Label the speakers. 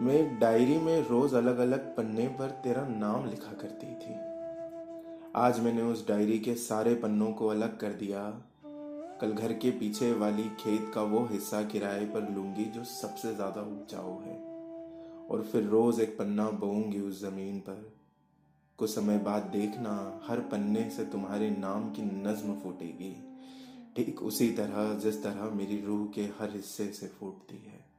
Speaker 1: मैं एक डायरी में रोज अलग अलग पन्ने पर तेरा नाम लिखा करती थी। आज मैंने उस डायरी के सारे पन्नों को अलग कर दिया। कल घर के पीछे वाली खेत का वो हिस्सा किराए पर लूँगी जो सबसे ज़्यादा उपजाऊ है। और फिर रोज एक पन्ना बोऊँगी उस ज़मीन पर। कुछ समय बाद देखना, हर पन्ने से तुम्हारे नाम की नज्म फूटेगी। ठीक उसी तरह, जिस तरह मेरी रूह के हर हिस्से से फूटती है।